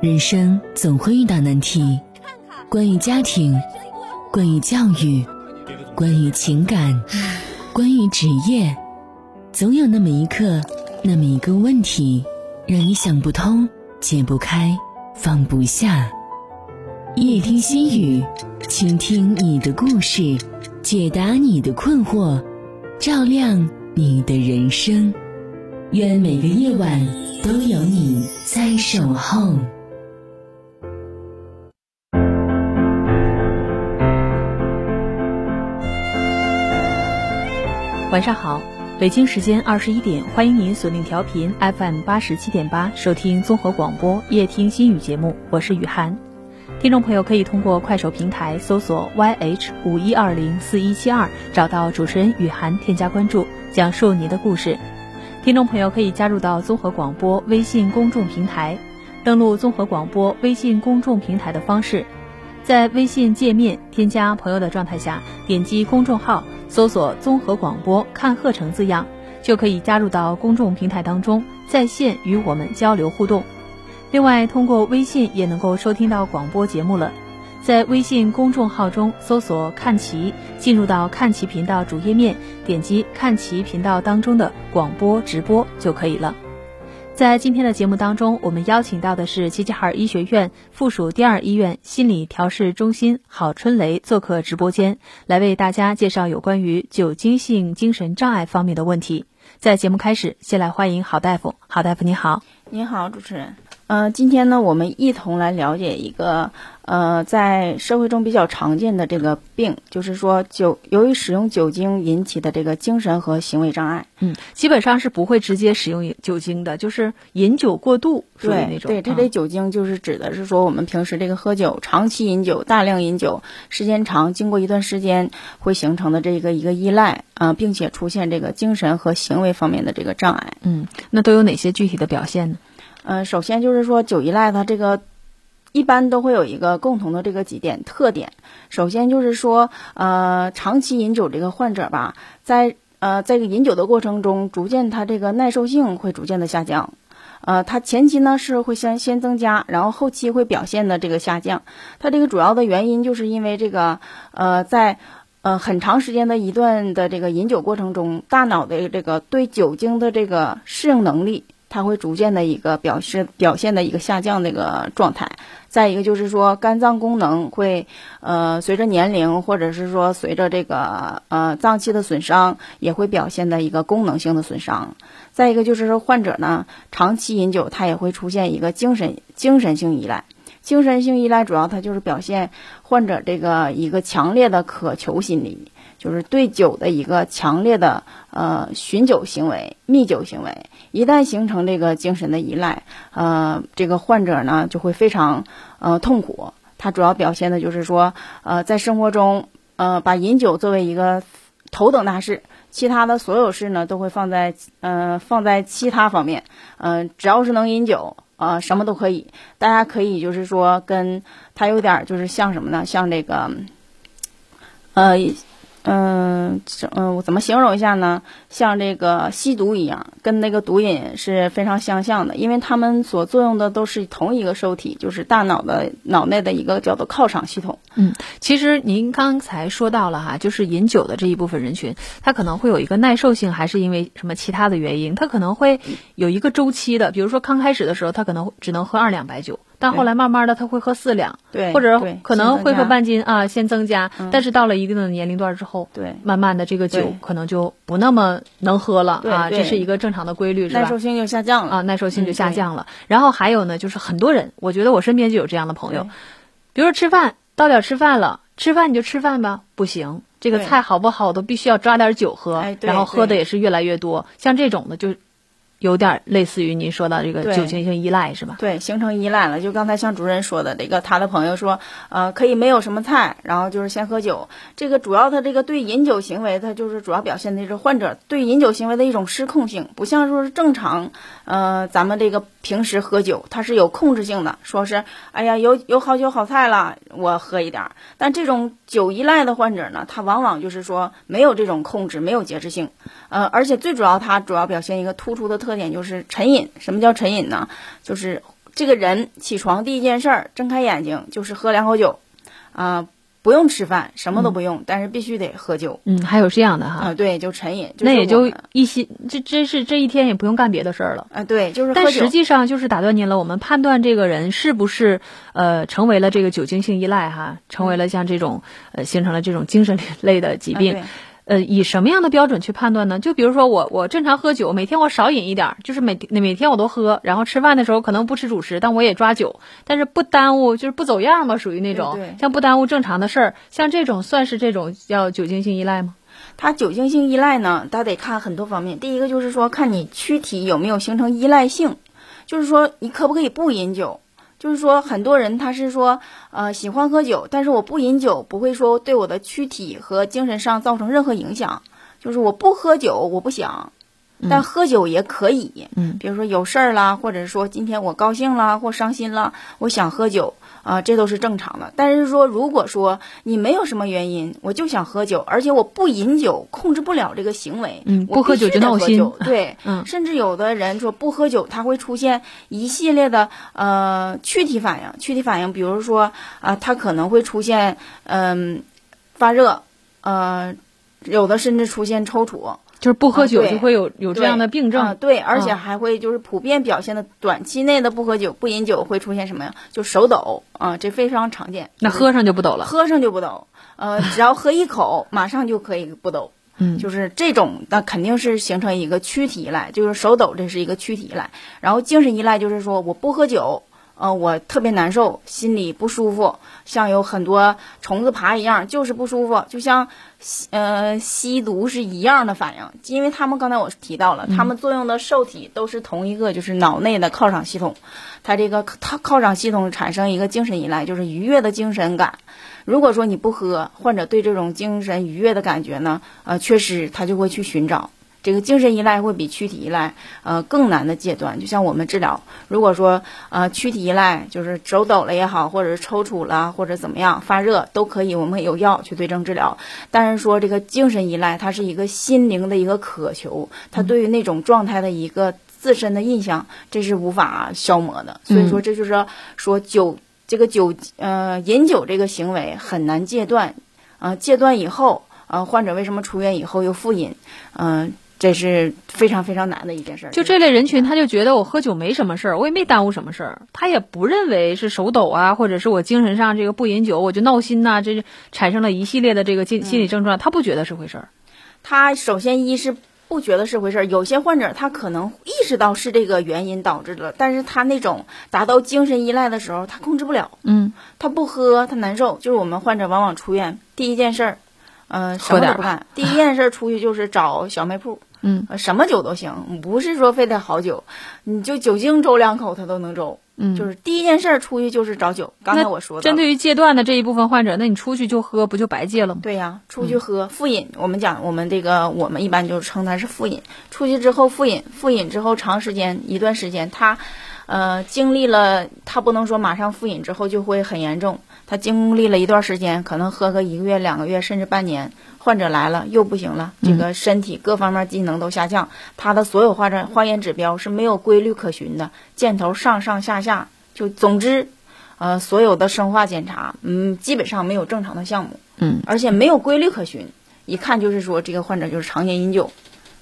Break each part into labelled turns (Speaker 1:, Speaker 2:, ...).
Speaker 1: 人生总会遇到难题，关于家庭，关于教育，关于情感，关于职业，总有那么一刻，那么一个问题，让你想不通、解不开、放不下。夜听心语，倾听你的故事，解答你的困惑，照亮你的人生。愿每个夜晚都有你在守候。
Speaker 2: 晚上好，北京时间二十一点，欢迎您锁定调频 FM 八十七点八，收听综合广播夜听心语节目，我是雨涵。听众朋友可以通过快手平台搜索 YH 五一二零四一七二，找到主持人雨涵，添加关注，讲述您的故事。听众朋友可以加入到综合广播微信公众平台，登录综合广播微信公众平台的方式，在微信界面添加朋友的状态下，点击公众号搜索“综合广播看鹤城”字样，就可以加入到公众平台当中，在线与我们交流互动。另外，通过微信也能够收听到广播节目了。在微信公众号中搜索“看齐”，进入到看齐频道主页面，点击看齐频道当中的广播直播就可以了。在今天的节目当中，我们邀请到的是齐齐哈尔医学院附属第二医院心理调试中心郝春雷做客直播间，来为大家介绍有关于酒精性精神障碍方面的问题。在节目开始，先来欢迎郝大夫。郝大夫，你好。
Speaker 3: 你好，主持人。呃，今天呢，我们一同来了解一个呃，在社会中比较常见的这个病，就是说酒由于使用酒精引起的这个精神和行为障碍。
Speaker 2: 嗯，基本上是不会直接使用酒精的，就是饮酒过度属于那种。
Speaker 3: 对，这类酒精就是指的是说我们平时这个喝酒，长期饮酒、大量饮酒，时间长，经过一段时间会形成的这个一个依赖啊，并且出现这个精神和行为方面的这个障碍。
Speaker 2: 嗯，那都有哪些具体的表现呢？
Speaker 3: 嗯，首先就是说酒依赖，它这个一般都会有一个共同的这个几点特点。首先就是说，呃，长期饮酒这个患者吧，在呃在这个饮酒的过程中，逐渐他这个耐受性会逐渐的下降。呃，他前期呢是会先先增加，然后后期会表现的这个下降。它这个主要的原因就是因为这个呃在呃很长时间的一段的这个饮酒过程中，大脑的这个对酒精的这个适应能力。它会逐渐的一个表示表现的一个下降的一个状态，再一个就是说肝脏功能会呃随着年龄或者是说随着这个呃脏器的损伤也会表现的一个功能性的损伤，再一个就是说患者呢长期饮酒，他也会出现一个精神精神性依赖，精神性依赖主要它就是表现患者这个一个强烈的渴求心理。就是对酒的一个强烈的呃寻酒行为、觅酒行为，一旦形成这个精神的依赖，呃，这个患者呢就会非常呃痛苦。他主要表现的就是说，呃，在生活中，呃，把饮酒作为一个头等大事，其他的所有事呢都会放在呃放在其他方面，嗯，只要是能饮酒，呃，什么都可以。大家可以就是说，跟他有点就是像什么呢？像这个，呃。嗯，嗯，我怎么形容一下呢？像这个吸毒一样，跟那个毒瘾是非常相像的，因为它们所作用的都是同一个受体，就是大脑的脑内的一个叫做犒赏系统。
Speaker 2: 嗯，其实您刚才说到了哈，就是饮酒的这一部分人群，他可能会有一个耐受性，还是因为什么其他的原因？他可能会有一个周期的，比如说刚开始的时候，他可能只能喝二两白酒。但后来慢慢的他会喝四两，
Speaker 3: 对，
Speaker 2: 或者可能会喝半斤啊，先增加。但是到了一定的年龄段之后，
Speaker 3: 对，
Speaker 2: 慢慢的这个酒可能就不那么能喝了啊，这是一个正常的规律，是吧？
Speaker 3: 耐受性就下降了。
Speaker 2: 啊，耐受性就下降了。然后还有呢，就是很多人，我觉得我身边就有这样的朋友，比如说吃饭到点吃饭了，吃饭你就吃饭吧，不行，这个菜好不好都必须要抓点酒喝，然后喝的也是越来越多，像这种的就。有点类似于您说的这个酒精性依赖是吧？
Speaker 3: 对，形成依赖了。就刚才像主任说的，这个他的朋友说，呃，可以没有什么菜，然后就是先喝酒。这个主要他这个对饮酒行为，他就是主要表现的是患者对饮酒行为的一种失控性，不像说是正常，呃，咱们这个平时喝酒，它是有控制性的，说是，哎呀，有有好酒好菜了，我喝一点。但这种酒依赖的患者呢，他往往就是说没有这种控制，没有节制性，呃，而且最主要他主要表现一个突出的特。特点就是沉饮。什么叫沉饮呢？就是这个人起床第一件事儿，睁开眼睛就是喝两口酒，啊。不用吃饭，什么都不用，但是必须得喝酒。
Speaker 2: 嗯，还有这样的哈。
Speaker 3: 啊，对，就晨饮。
Speaker 2: 那也就一些，这真是这一天也不用干别的事儿了。
Speaker 3: 啊，对，就是。
Speaker 2: 但实际上就是打断您了，我们判断这个人是不是呃成为了这个酒精性依赖哈，成为了像这种呃形成了这种精神类的疾病。呃，以什么样的标准去判断呢？就比如说我，我正常喝酒，每天我少饮一点，就是每每天我都喝，然后吃饭的时候可能不吃主食，但我也抓酒，但是不耽误，就是不走样嘛，属于那种，像不耽误正常的事儿，像这种算是这种叫酒精性依赖吗？
Speaker 3: 它酒精性依赖呢，它得看很多方面，第一个就是说看你躯体有没有形成依赖性，就是说你可不可以不饮酒。就是说，很多人他是说，呃，喜欢喝酒，但是我不饮酒，不会说对我的躯体和精神上造成任何影响。就是我不喝酒，我不想，但喝酒也可以。
Speaker 2: 嗯，
Speaker 3: 比如说有事儿啦，或者说今天我高兴啦或伤心啦，我想喝酒。啊，这都是正常的。但是说，如果说你没有什么原因，我就想喝酒，而且我不饮酒，控制不了这个行为，
Speaker 2: 嗯，不喝酒
Speaker 3: 就
Speaker 2: 闹心，
Speaker 3: 对，
Speaker 2: 嗯，
Speaker 3: 甚至有的人说不喝酒，他会出现一系列的呃躯体反应，躯体反应，比如说啊，他可能会出现嗯发热，呃，有的甚至出现抽搐。
Speaker 2: 就是不喝酒就会有有这样的病症，
Speaker 3: 对，而且还会就是普遍表现的短期内的不喝酒不饮酒会出现什么呀？就手抖啊，这非常常见。
Speaker 2: 那喝上就不抖了？
Speaker 3: 喝上就不抖，呃，只要喝一口，马上就可以不抖。
Speaker 2: 嗯，
Speaker 3: 就是这种，那肯定是形成一个躯体依赖，就是手抖，这是一个躯体依赖。然后精神依赖就是说我不喝酒。呃，我特别难受，心里不舒服，像有很多虫子爬一样，就是不舒服，就像吸呃吸毒是一样的反应。因为他们刚才我提到了，他们作用的受体都是同一个，就是脑内的犒赏系统。它这个犒犒赏系统产生一个精神依赖，就是愉悦的精神感。如果说你不喝，患者对这种精神愉悦的感觉呢，呃，缺失他就会去寻找。这个精神依赖会比躯体依赖，呃，更难的戒断。就像我们治疗，如果说呃躯体依赖就是手抖了也好，或者是抽搐了，或者怎么样发热都可以，我们有药去对症治疗。但是说这个精神依赖，它是一个心灵的一个渴求，它对于那种状态的一个自身的印象，这是无法消磨的。所以说，这就是说酒这个酒呃饮酒这个行为很难戒断，呃戒断以后，呃患者为什么出院以后又复饮？嗯。这是非常非常难的一件事。
Speaker 2: 就这类人群，他就觉得我喝酒没什么事儿，我也没耽误什么事儿，他也不认为是手抖啊，或者是我精神上这个不饮酒我就闹心呐，这产生了一系列的这个心心理症状，他不觉得是回事儿。
Speaker 3: 他首先一是不觉得是回事儿，有些患者他可能意识到是这个原因导致的，但是他那种达到精神依赖的时候，他控制不了。
Speaker 2: 嗯，
Speaker 3: 他不喝，他难受。就是我们患者往往出院第一件事儿，嗯，什么都不干，第一件事出去就是找小卖铺。
Speaker 2: 嗯，
Speaker 3: 什么酒都行，不是说非得好酒，你就酒精周两口他都能周。
Speaker 2: 嗯，
Speaker 3: 就是第一件事出去就是找酒。刚才我说的，
Speaker 2: 针对于戒断的这一部分患者，那你出去就喝，不就白戒了吗？
Speaker 3: 对呀，出去喝复饮，我们讲我们这个我们一般就称它是复饮。出去之后复饮，复饮之后长时间一段时间，他，呃，经历了他不能说马上复饮之后就会很严重，他经历了一段时间，可能喝个一个月、两个月甚至半年。患者来了又不行了，这个身体各方面机能都下降，他的所有化验化验指标是没有规律可循的，箭头上上下下，就总之，呃，所有的生化检查，嗯，基本上没有正常的项目，
Speaker 2: 嗯，
Speaker 3: 而且没有规律可循，一看就是说这个患者就是常年饮酒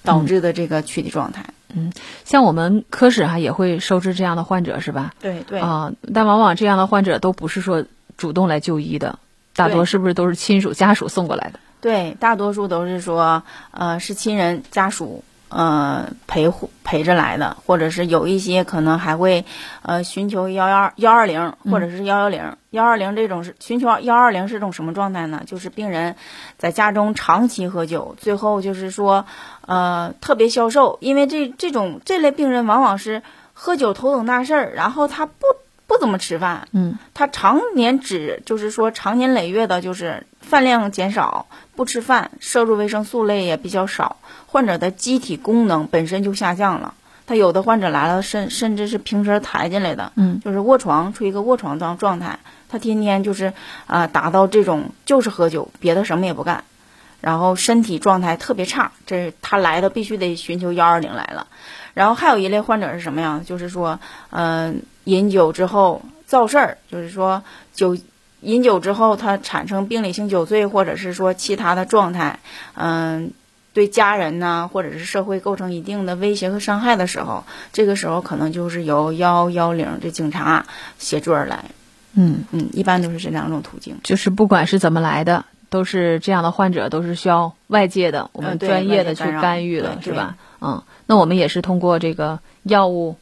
Speaker 3: 导致的这个躯体状态，
Speaker 2: 嗯，像我们科室哈也会收治这样的患者是吧？
Speaker 3: 对对
Speaker 2: 啊，但往往这样的患者都不是说主动来就医的，大多是不是都是亲属家属送过来的？
Speaker 3: 对，大多数都是说，呃，是亲人家属，呃，陪护陪着来的，或者是有一些可能还会，呃，寻求幺幺幺二零，或者是幺幺零幺二零这种是寻求幺二零是种什么状态呢？就是病人在家中长期喝酒，最后就是说，呃，特别消瘦，因为这这种这类病人往往是喝酒头等大事儿，然后他不不怎么吃饭，
Speaker 2: 嗯，
Speaker 3: 他常年只就是说常年累月的，就是饭量减少。不吃饭，摄入维生素类也比较少，患者的机体功能本身就下降了。他有的患者来了，甚甚至是平时抬进来的，
Speaker 2: 嗯，
Speaker 3: 就是卧床，处于一个卧床状状态。他天天就是啊，达到这种就是喝酒，别的什么也不干，然后身体状态特别差。这他来的必须得寻求幺二零来了。然后还有一类患者是什么呀？就是说，嗯，饮酒之后造事儿，就是说酒饮酒之后他产生病理性酒醉，或者是说其他的状态，嗯，对家人呐，或者是社会构成一定的威胁和伤害的时候，这个时候可能就是由幺幺零这警察协助而来。
Speaker 2: 嗯
Speaker 3: 嗯，一般都是这两种途径。
Speaker 2: 就是不管是怎么来的，都是这样的患者都是需要外界的我们专业的去干预的，是吧？嗯，那我们也是通过这个药物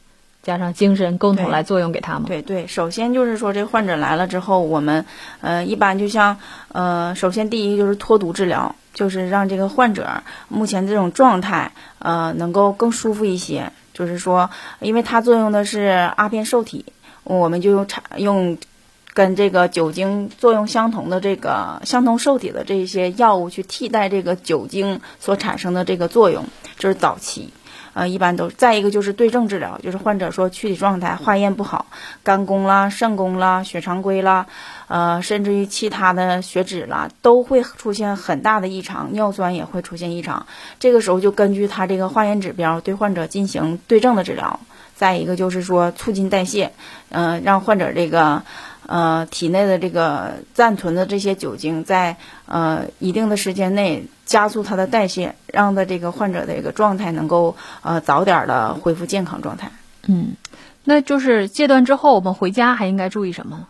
Speaker 2: 加上精神共同来作用给他们。
Speaker 3: 对对，首先就是说这患者来了之后，我们呃一般就像呃，首先第一就是脱毒治疗，就是让这个患者目前这种状态呃能够更舒服一些。就是说，因为它作用的是阿片受体，我们就用产用。跟这个酒精作用相同的这个相同受体的这些药物去替代这个酒精所产生的这个作用，就是早期，呃，一般都再一个就是对症治疗，就是患者说躯体状态化验不好，肝功啦、肾功啦、血常规啦，呃，甚至于其他的血脂啦，都会出现很大的异常，尿酸也会出现异常，这个时候就根据他这个化验指标对患者进行对症的治疗。再一个就是说促进代谢，嗯，让患者这个。呃，体内的这个暂存的这些酒精，在呃一定的时间内加速它的代谢，让的这个患者的一个状态能够呃早点的恢复健康状态。
Speaker 2: 嗯，那就是戒断之后，我们回家还应该注意什么？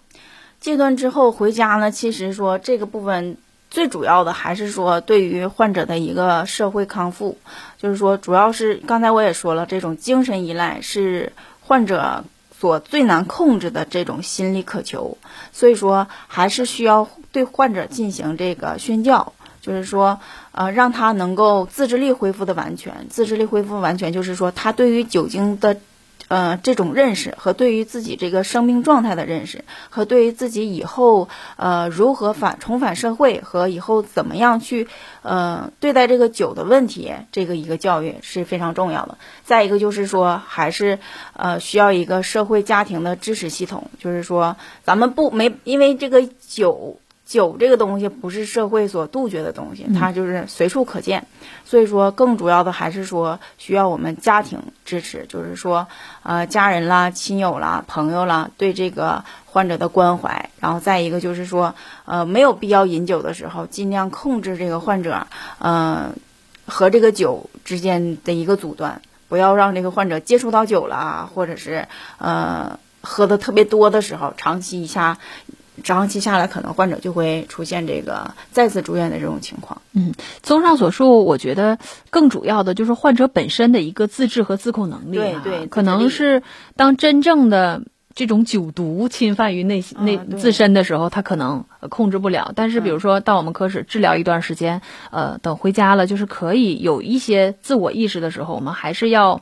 Speaker 3: 戒断之后回家呢？其实说这个部分最主要的还是说对于患者的一个社会康复，就是说主要是刚才我也说了，这种精神依赖是患者。所最难控制的这种心理渴求，所以说还是需要对患者进行这个宣教，就是说，呃，让他能够自制力恢复的完全，自制力恢复完全，就是说他对于酒精的。呃，这种认识和对于自己这个生命状态的认识，和对于自己以后呃如何返重返社会和以后怎么样去呃对待这个酒的问题，这个一个教育是非常重要的。再一个就是说，还是呃需要一个社会家庭的支持系统，就是说咱们不没因为这个酒。酒这个东西不是社会所杜绝的东西，它就是随处可见。所以说，更主要的还是说需要我们家庭支持，就是说，呃，家人啦、亲友啦、朋友啦，对这个患者的关怀。然后再一个就是说，呃，没有必要饮酒的时候，尽量控制这个患者，呃，和这个酒之间的一个阻断，不要让这个患者接触到酒了，或者是呃喝的特别多的时候，长期一下。长期下来，可能患者就会出现这个再次住院的这种情况。
Speaker 2: 嗯，综上所述，我觉得更主要的就是患者本身的一个自制和自控能力。
Speaker 3: 对对，
Speaker 2: 可能是当真正的这种酒毒侵犯于内心、内自身的时候，他可能控制不了。但是，比如说到我们科室治疗一段时间，呃，等回家了，就是可以有一些自我意识的时候，我们还是要。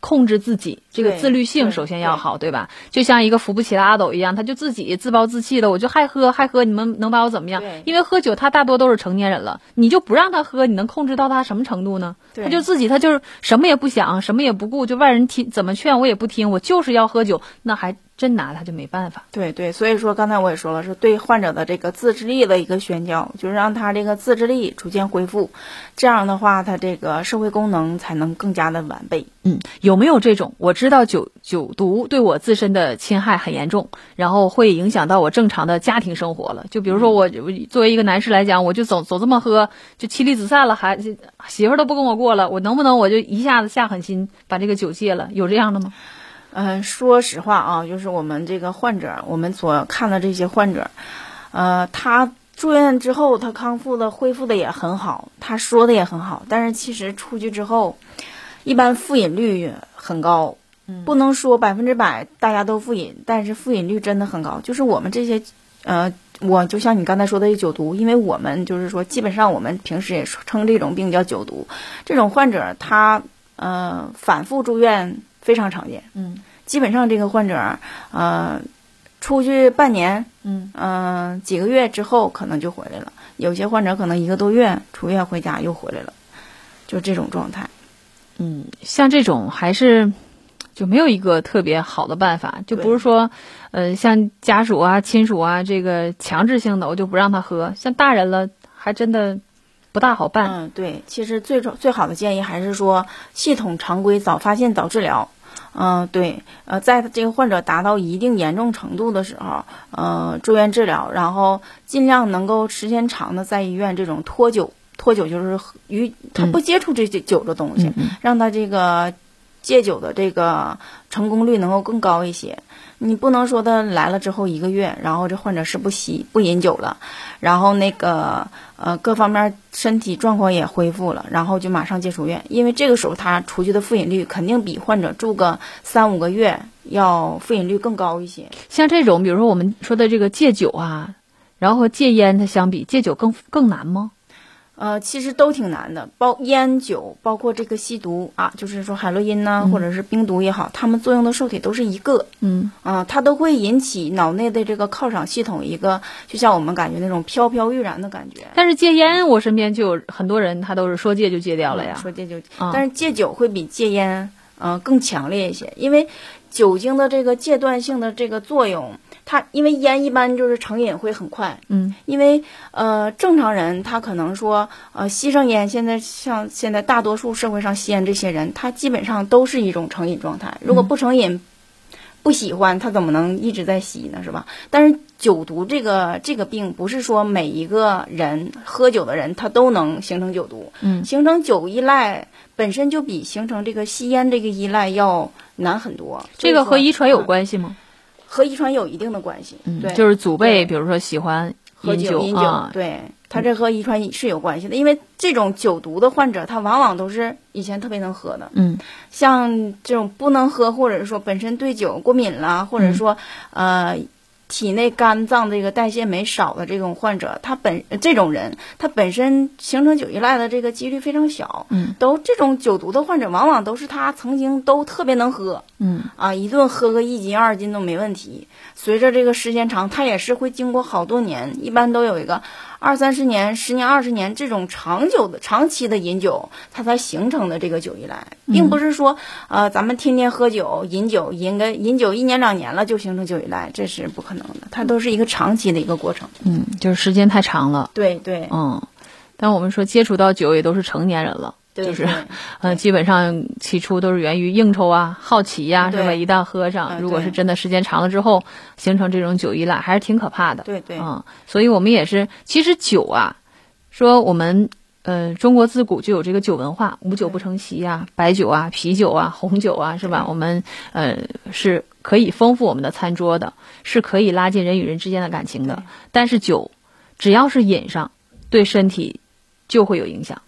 Speaker 2: 控制自己，这个自律性首先要好，对吧？就像一个扶不起的阿斗一样，他就自己自暴自弃的，我就还喝还喝，你们能把我怎么样？因为喝酒，他大多都是成年人了，你就不让他喝，你能控制到他什么程度呢？他就自己，他就是什么也不想，什么也不顾，就外人听怎么劝我也不听，我就是要喝酒，那还。真拿他就没办法。
Speaker 3: 对对，所以说刚才我也说了，是对患者的这个自制力的一个宣教，就是让他这个自制力逐渐恢复，这样的话，他这个社会功能才能更加的完备。
Speaker 2: 嗯，有没有这种？我知道酒酒毒对我自身的侵害很严重，然后会影响到我正常的家庭生活了。就比如说我作为一个男士来讲，我就总总这么喝，就妻离子散了，还媳妇都不跟我过了，我能不能我就一下子下狠心把这个酒戒了？有这样的吗？
Speaker 3: 嗯，说实话啊，就是我们这个患者，我们所看的这些患者，呃，他住院之后，他康复的、恢复的也很好，他说的也很好。但是其实出去之后，一般复饮率很高，不能说百分之百大家都复饮，但是复饮率真的很高。就是我们这些，呃，我就像你刚才说的酒毒，因为我们就是说，基本上我们平时也称这种病叫酒毒。这种患者他，呃，反复住院。非常常见，
Speaker 2: 嗯，
Speaker 3: 基本上这个患者，呃，出去半年，嗯嗯，几个月之后可能就回来了。有些患者可能一个多月出院回家又回来了，就这种状态。
Speaker 2: 嗯，像这种还是就没有一个特别好的办法，就不是说，呃，像家属啊、亲属啊，这个强制性的我就不让他喝。像大人了，还真的。不大好办。
Speaker 3: 嗯，对，其实最最好的建议还是说系统常规早发现早治疗。嗯，对，呃，在这个患者达到一定严重程度的时候，呃，住院治疗，然后尽量能够时间长的在医院这种脱酒，脱酒就是与他不接触这些酒的东西，让他这个戒酒的这个成功率能够更高一些。你不能说他来了之后一个月，然后这患者是不吸不饮酒了，然后那个呃各方面身体状况也恢复了，然后就马上接出院，因为这个时候他出去的复饮率肯定比患者住个三五个月要复饮率更高一些。
Speaker 2: 像这种，比如说我们说的这个戒酒啊，然后和戒烟它相比，戒酒更更难吗？
Speaker 3: 呃，其实都挺难的，包烟酒，包括这个吸毒啊，就是说海洛因呐，或者是冰毒也好，它们作用的受体都是一个，
Speaker 2: 嗯，
Speaker 3: 啊，它都会引起脑内的这个犒赏系统一个，就像我们感觉那种飘飘欲然的感觉。
Speaker 2: 但是戒烟，我身边就有很多人，他都是说戒就戒掉了呀，
Speaker 3: 说戒就，但是戒酒会比戒烟，嗯，更强烈一些，因为酒精的这个戒断性的这个作用。它因为烟一般就是成瘾会很快，
Speaker 2: 嗯，
Speaker 3: 因为呃正常人他可能说呃吸上烟，现在像现在大多数社会上吸烟这些人，他基本上都是一种成瘾状态。如果不成瘾，不喜欢他怎么能一直在吸呢？是吧？但是酒毒这个这个病不是说每一个人喝酒的人他都能形成酒毒，
Speaker 2: 嗯，
Speaker 3: 形成酒依赖本身就比形成这个吸烟这个依赖要难很多。
Speaker 2: 这个和遗传有关系吗？
Speaker 3: 和遗传有一定的关系，对，
Speaker 2: 就是祖辈，比如说喜欢
Speaker 3: 喝酒，饮酒，对，他这和遗传是有关系的。因为这种酒毒的患者，他往往都是以前特别能喝的，
Speaker 2: 嗯，
Speaker 3: 像这种不能喝，或者说本身对酒过敏了，或者说呃。体内肝脏这个代谢酶少的这种患者，他本这种人，他本身形成酒依赖的这个几率非常小。
Speaker 2: 嗯，
Speaker 3: 都这种酒毒的患者，往往都是他曾经都特别能喝。
Speaker 2: 嗯，
Speaker 3: 啊，一顿喝个一斤二斤都没问题。随着这个时间长，他也是会经过好多年，一般都有一个。二三十年、十年、二十年这种长久的、长期的饮酒，它才形成的这个酒依赖，并不是说，呃，咱们天天喝酒、饮酒、饮个饮酒一年两年了就形成酒依赖，这是不可能的，它都是一个长期的一个过程。
Speaker 2: 嗯，就是时间太长了。
Speaker 3: 对对。
Speaker 2: 嗯，但我们说接触到酒也都是成年人了。就是，嗯，基本上起初都是源于应酬啊、好奇呀，是吧？一旦喝上，如果是真的时间长了之后，形成这种酒依赖，还是挺可怕的。
Speaker 3: 对对，
Speaker 2: 嗯，所以我们也是，其实酒啊，说我们，呃，中国自古就有这个酒文化，无酒不成席呀，白酒啊、啤酒啊、红酒啊，是吧？我们，呃，是可以丰富我们的餐桌的，是可以拉近人与人之间的感情的。但是酒，只要是饮上，对身体就会有影响。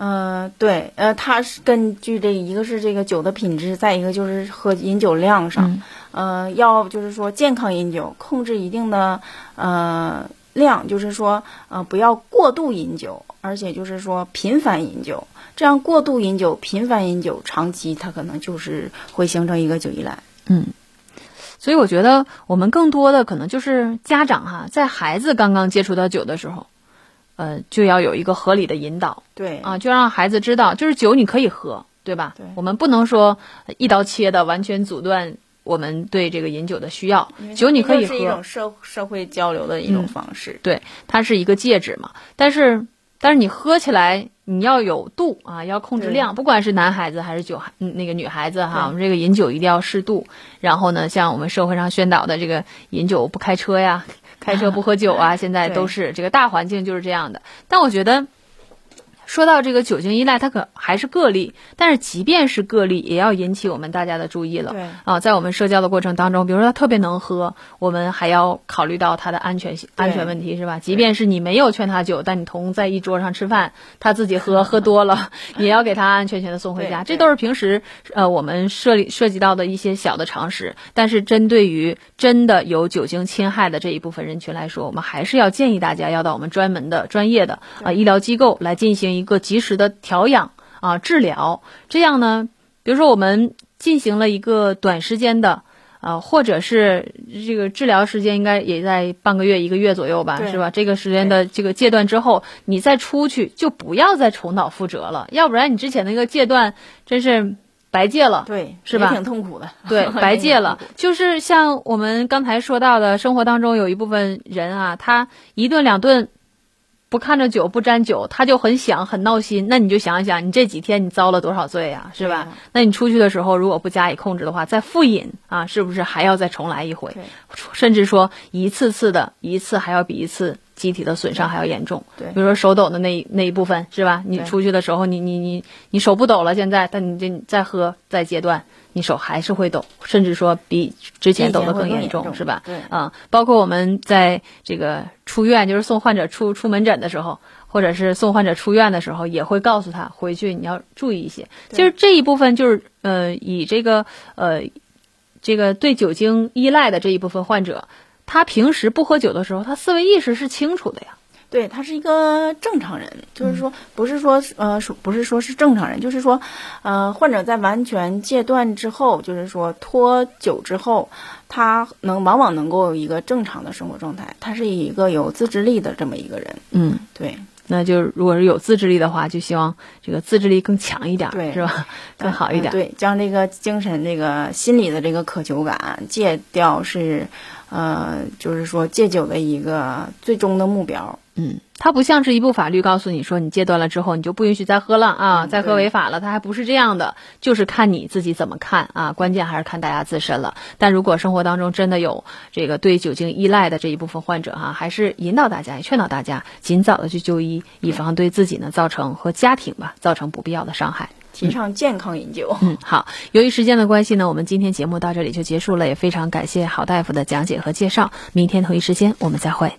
Speaker 3: 嗯，对，呃，它是根据这一个是这个酒的品质，再一个就是喝饮酒量上，呃，要就是说健康饮酒，控制一定的呃量，就是说呃不要过度饮酒，而且就是说频繁饮酒，这样过度饮酒、频繁饮酒，长期它可能就是会形成一个酒依赖。
Speaker 2: 嗯，所以我觉得我们更多的可能就是家长哈，在孩子刚刚接触到酒的时候。呃，就要有一个合理的引导，
Speaker 3: 对
Speaker 2: 啊，就让孩子知道，就是酒你可以喝，对吧？
Speaker 3: 对，
Speaker 2: 我们不能说一刀切的完全阻断我们对这个饮酒的需要。酒你可以喝，
Speaker 3: 是一种社社会交流的一种方式。
Speaker 2: 对，它是一个介质嘛。但是，但是你喝起来你要有度啊，要控制量。不管是男孩子还是酒孩，那个女孩子哈，我们这个饮酒一定要适度。然后呢，像我们社会上宣导的这个饮酒不开车呀。开车不喝酒啊！现在都是这个大环境就是这样的。但我觉得，说到这个酒精依赖，它可还是个例。但是即便是个例，也要引起我们大家的注意了。
Speaker 3: 对
Speaker 2: 啊，在我们社交的过程当中，比如说他特别能喝，我们还要考虑到他的安全性、安全问题，是吧？即便是你没有劝他酒，但你同在一桌上吃饭，他自己喝喝多了，也要给他安安全全的送回家。这都是平时呃我们涉涉及到的一些小的常识。但是针对于真的有酒精侵害的这一部分人群来说，我们还是要建议大家要到我们专门的、专业的啊医疗机构来进行一个及时的调养啊治疗。这样呢，比如说我们进行了一个短时间的啊，或者是这个治疗时间应该也在半个月、一个月左右吧，是吧？这个时间的这个戒断之后，你再出去就不要再重蹈覆辙了，要不然你之前那个戒断真是。白戒了，
Speaker 3: 对，
Speaker 2: 是吧？
Speaker 3: 挺痛苦的，
Speaker 2: 对，白戒了，就是像我们刚才说到的，生活当中有一部分人啊，他一顿两顿不看着酒不沾酒，他就很想很闹心。那你就想一想，你这几天你遭了多少罪呀，是吧？那你出去的时候如果不加以控制的话，再复饮啊，是不是还要再重来一回？甚至说一次次的，一次还要比一次机体的损伤还要严重。
Speaker 3: 对，
Speaker 2: 比如说手抖的那那一部分，是吧？你出去的时候，你你你你手不抖了，现在，但你这再喝再阶段。你手还是会抖，甚至说比之前抖得更严重，是吧？
Speaker 3: 对，
Speaker 2: 啊，包括我们在这个出院，就是送患者出出门诊的时候，或者是送患者出院的时候，也会告诉他回去你要注意一些。其实这一部分就是呃，以这个呃，这个对酒精依赖的这一部分患者，他平时不喝酒的时候，他思维意识是清楚的呀。
Speaker 3: 对他是一个正常人，就是说不是说呃说不是说是正常人，就是说，呃患者在完全戒断之后，就是说脱酒之后，他能往往能够有一个正常的生活状态，他是一个有自制力的这么一个人。
Speaker 2: 嗯，
Speaker 3: 对，
Speaker 2: 那就如果是有自制力的话，就希望这个自制力更强一点，
Speaker 3: 对，
Speaker 2: 是吧？更好一点。
Speaker 3: 对，将这个精神这个心理的这个渴求感戒掉是，呃，就是说戒酒的一个最终的目标。
Speaker 2: 嗯，它不像是一部法律告诉你说你戒断了之后你就不允许再喝了啊，再喝违法了，它还不是这样的，就是看你自己怎么看啊，关键还是看大家自身了。但如果生活当中真的有这个对酒精依赖的这一部分患者哈，还是引导大家，也劝导大家尽早的去就医，以防对自己呢造成和家庭吧造成不必要的伤害。
Speaker 3: 提倡健康饮酒。
Speaker 2: 嗯，好，由于时间的关系呢，我们今天节目到这里就结束了，也非常感谢郝大夫的讲解和介绍。明天同一时间我们再会。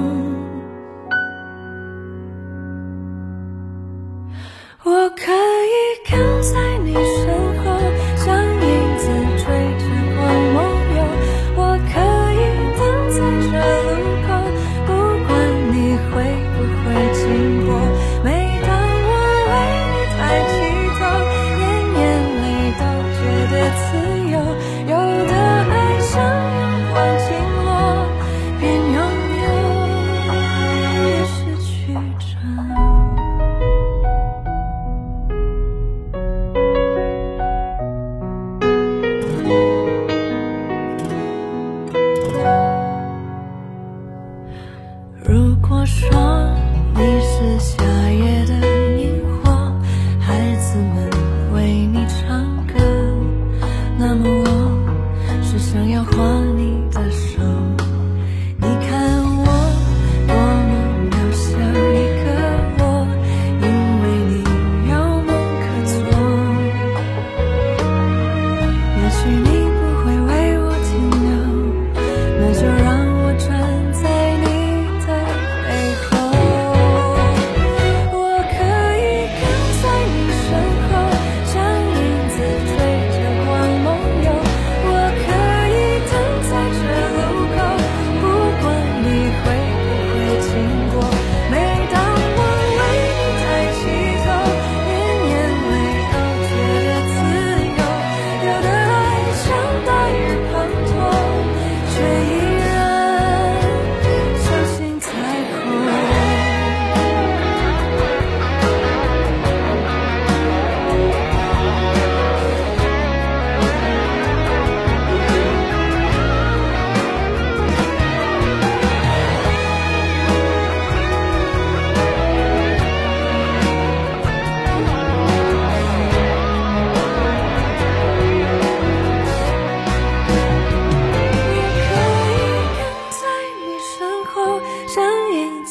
Speaker 4: 开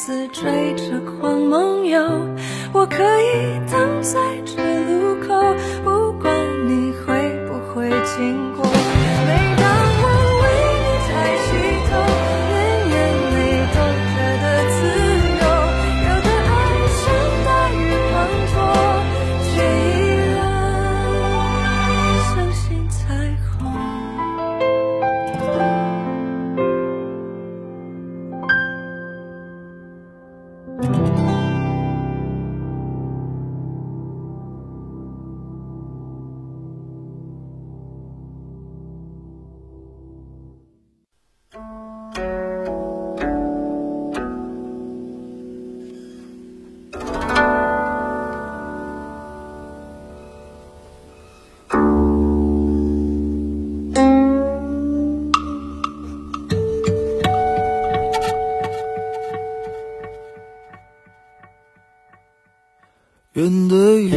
Speaker 4: 似追着光梦游。我可以等在
Speaker 5: 云对雨，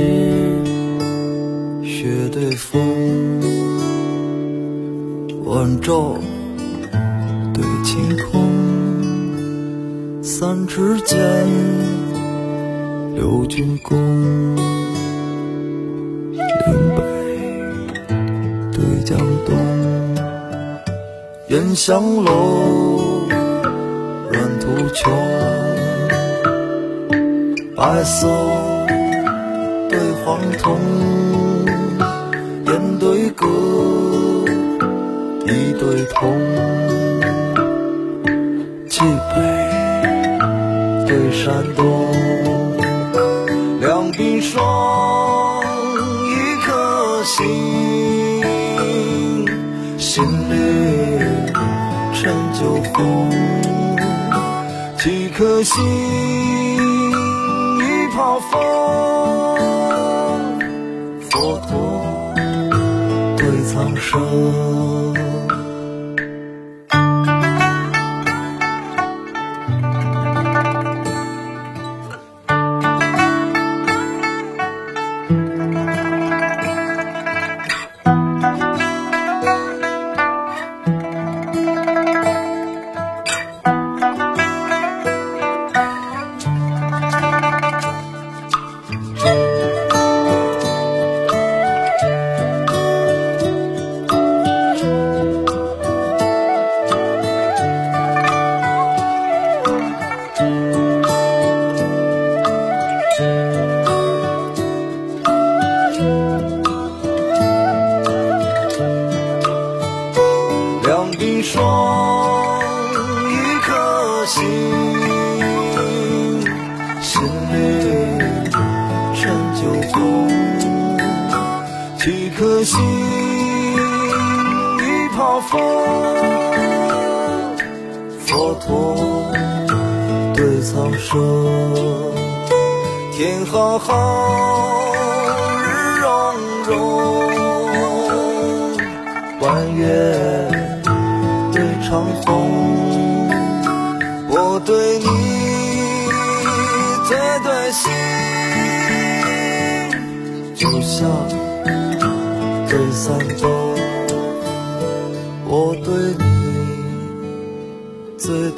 Speaker 5: 雪对风，晚照对晴空，三尺剑，六钧弓，岭北对江东，烟香楼，软土丘，白色。对黄铜，烟对歌，一对铜，冀北对山东，两鬓霜，一颗心，心里陈酒红，几颗心，一泡风。佛陀对苍生。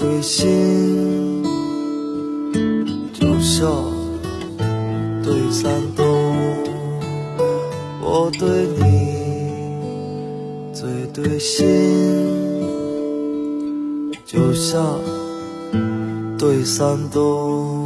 Speaker 5: 对心，就像对山东。我对你最对心。就像对山东。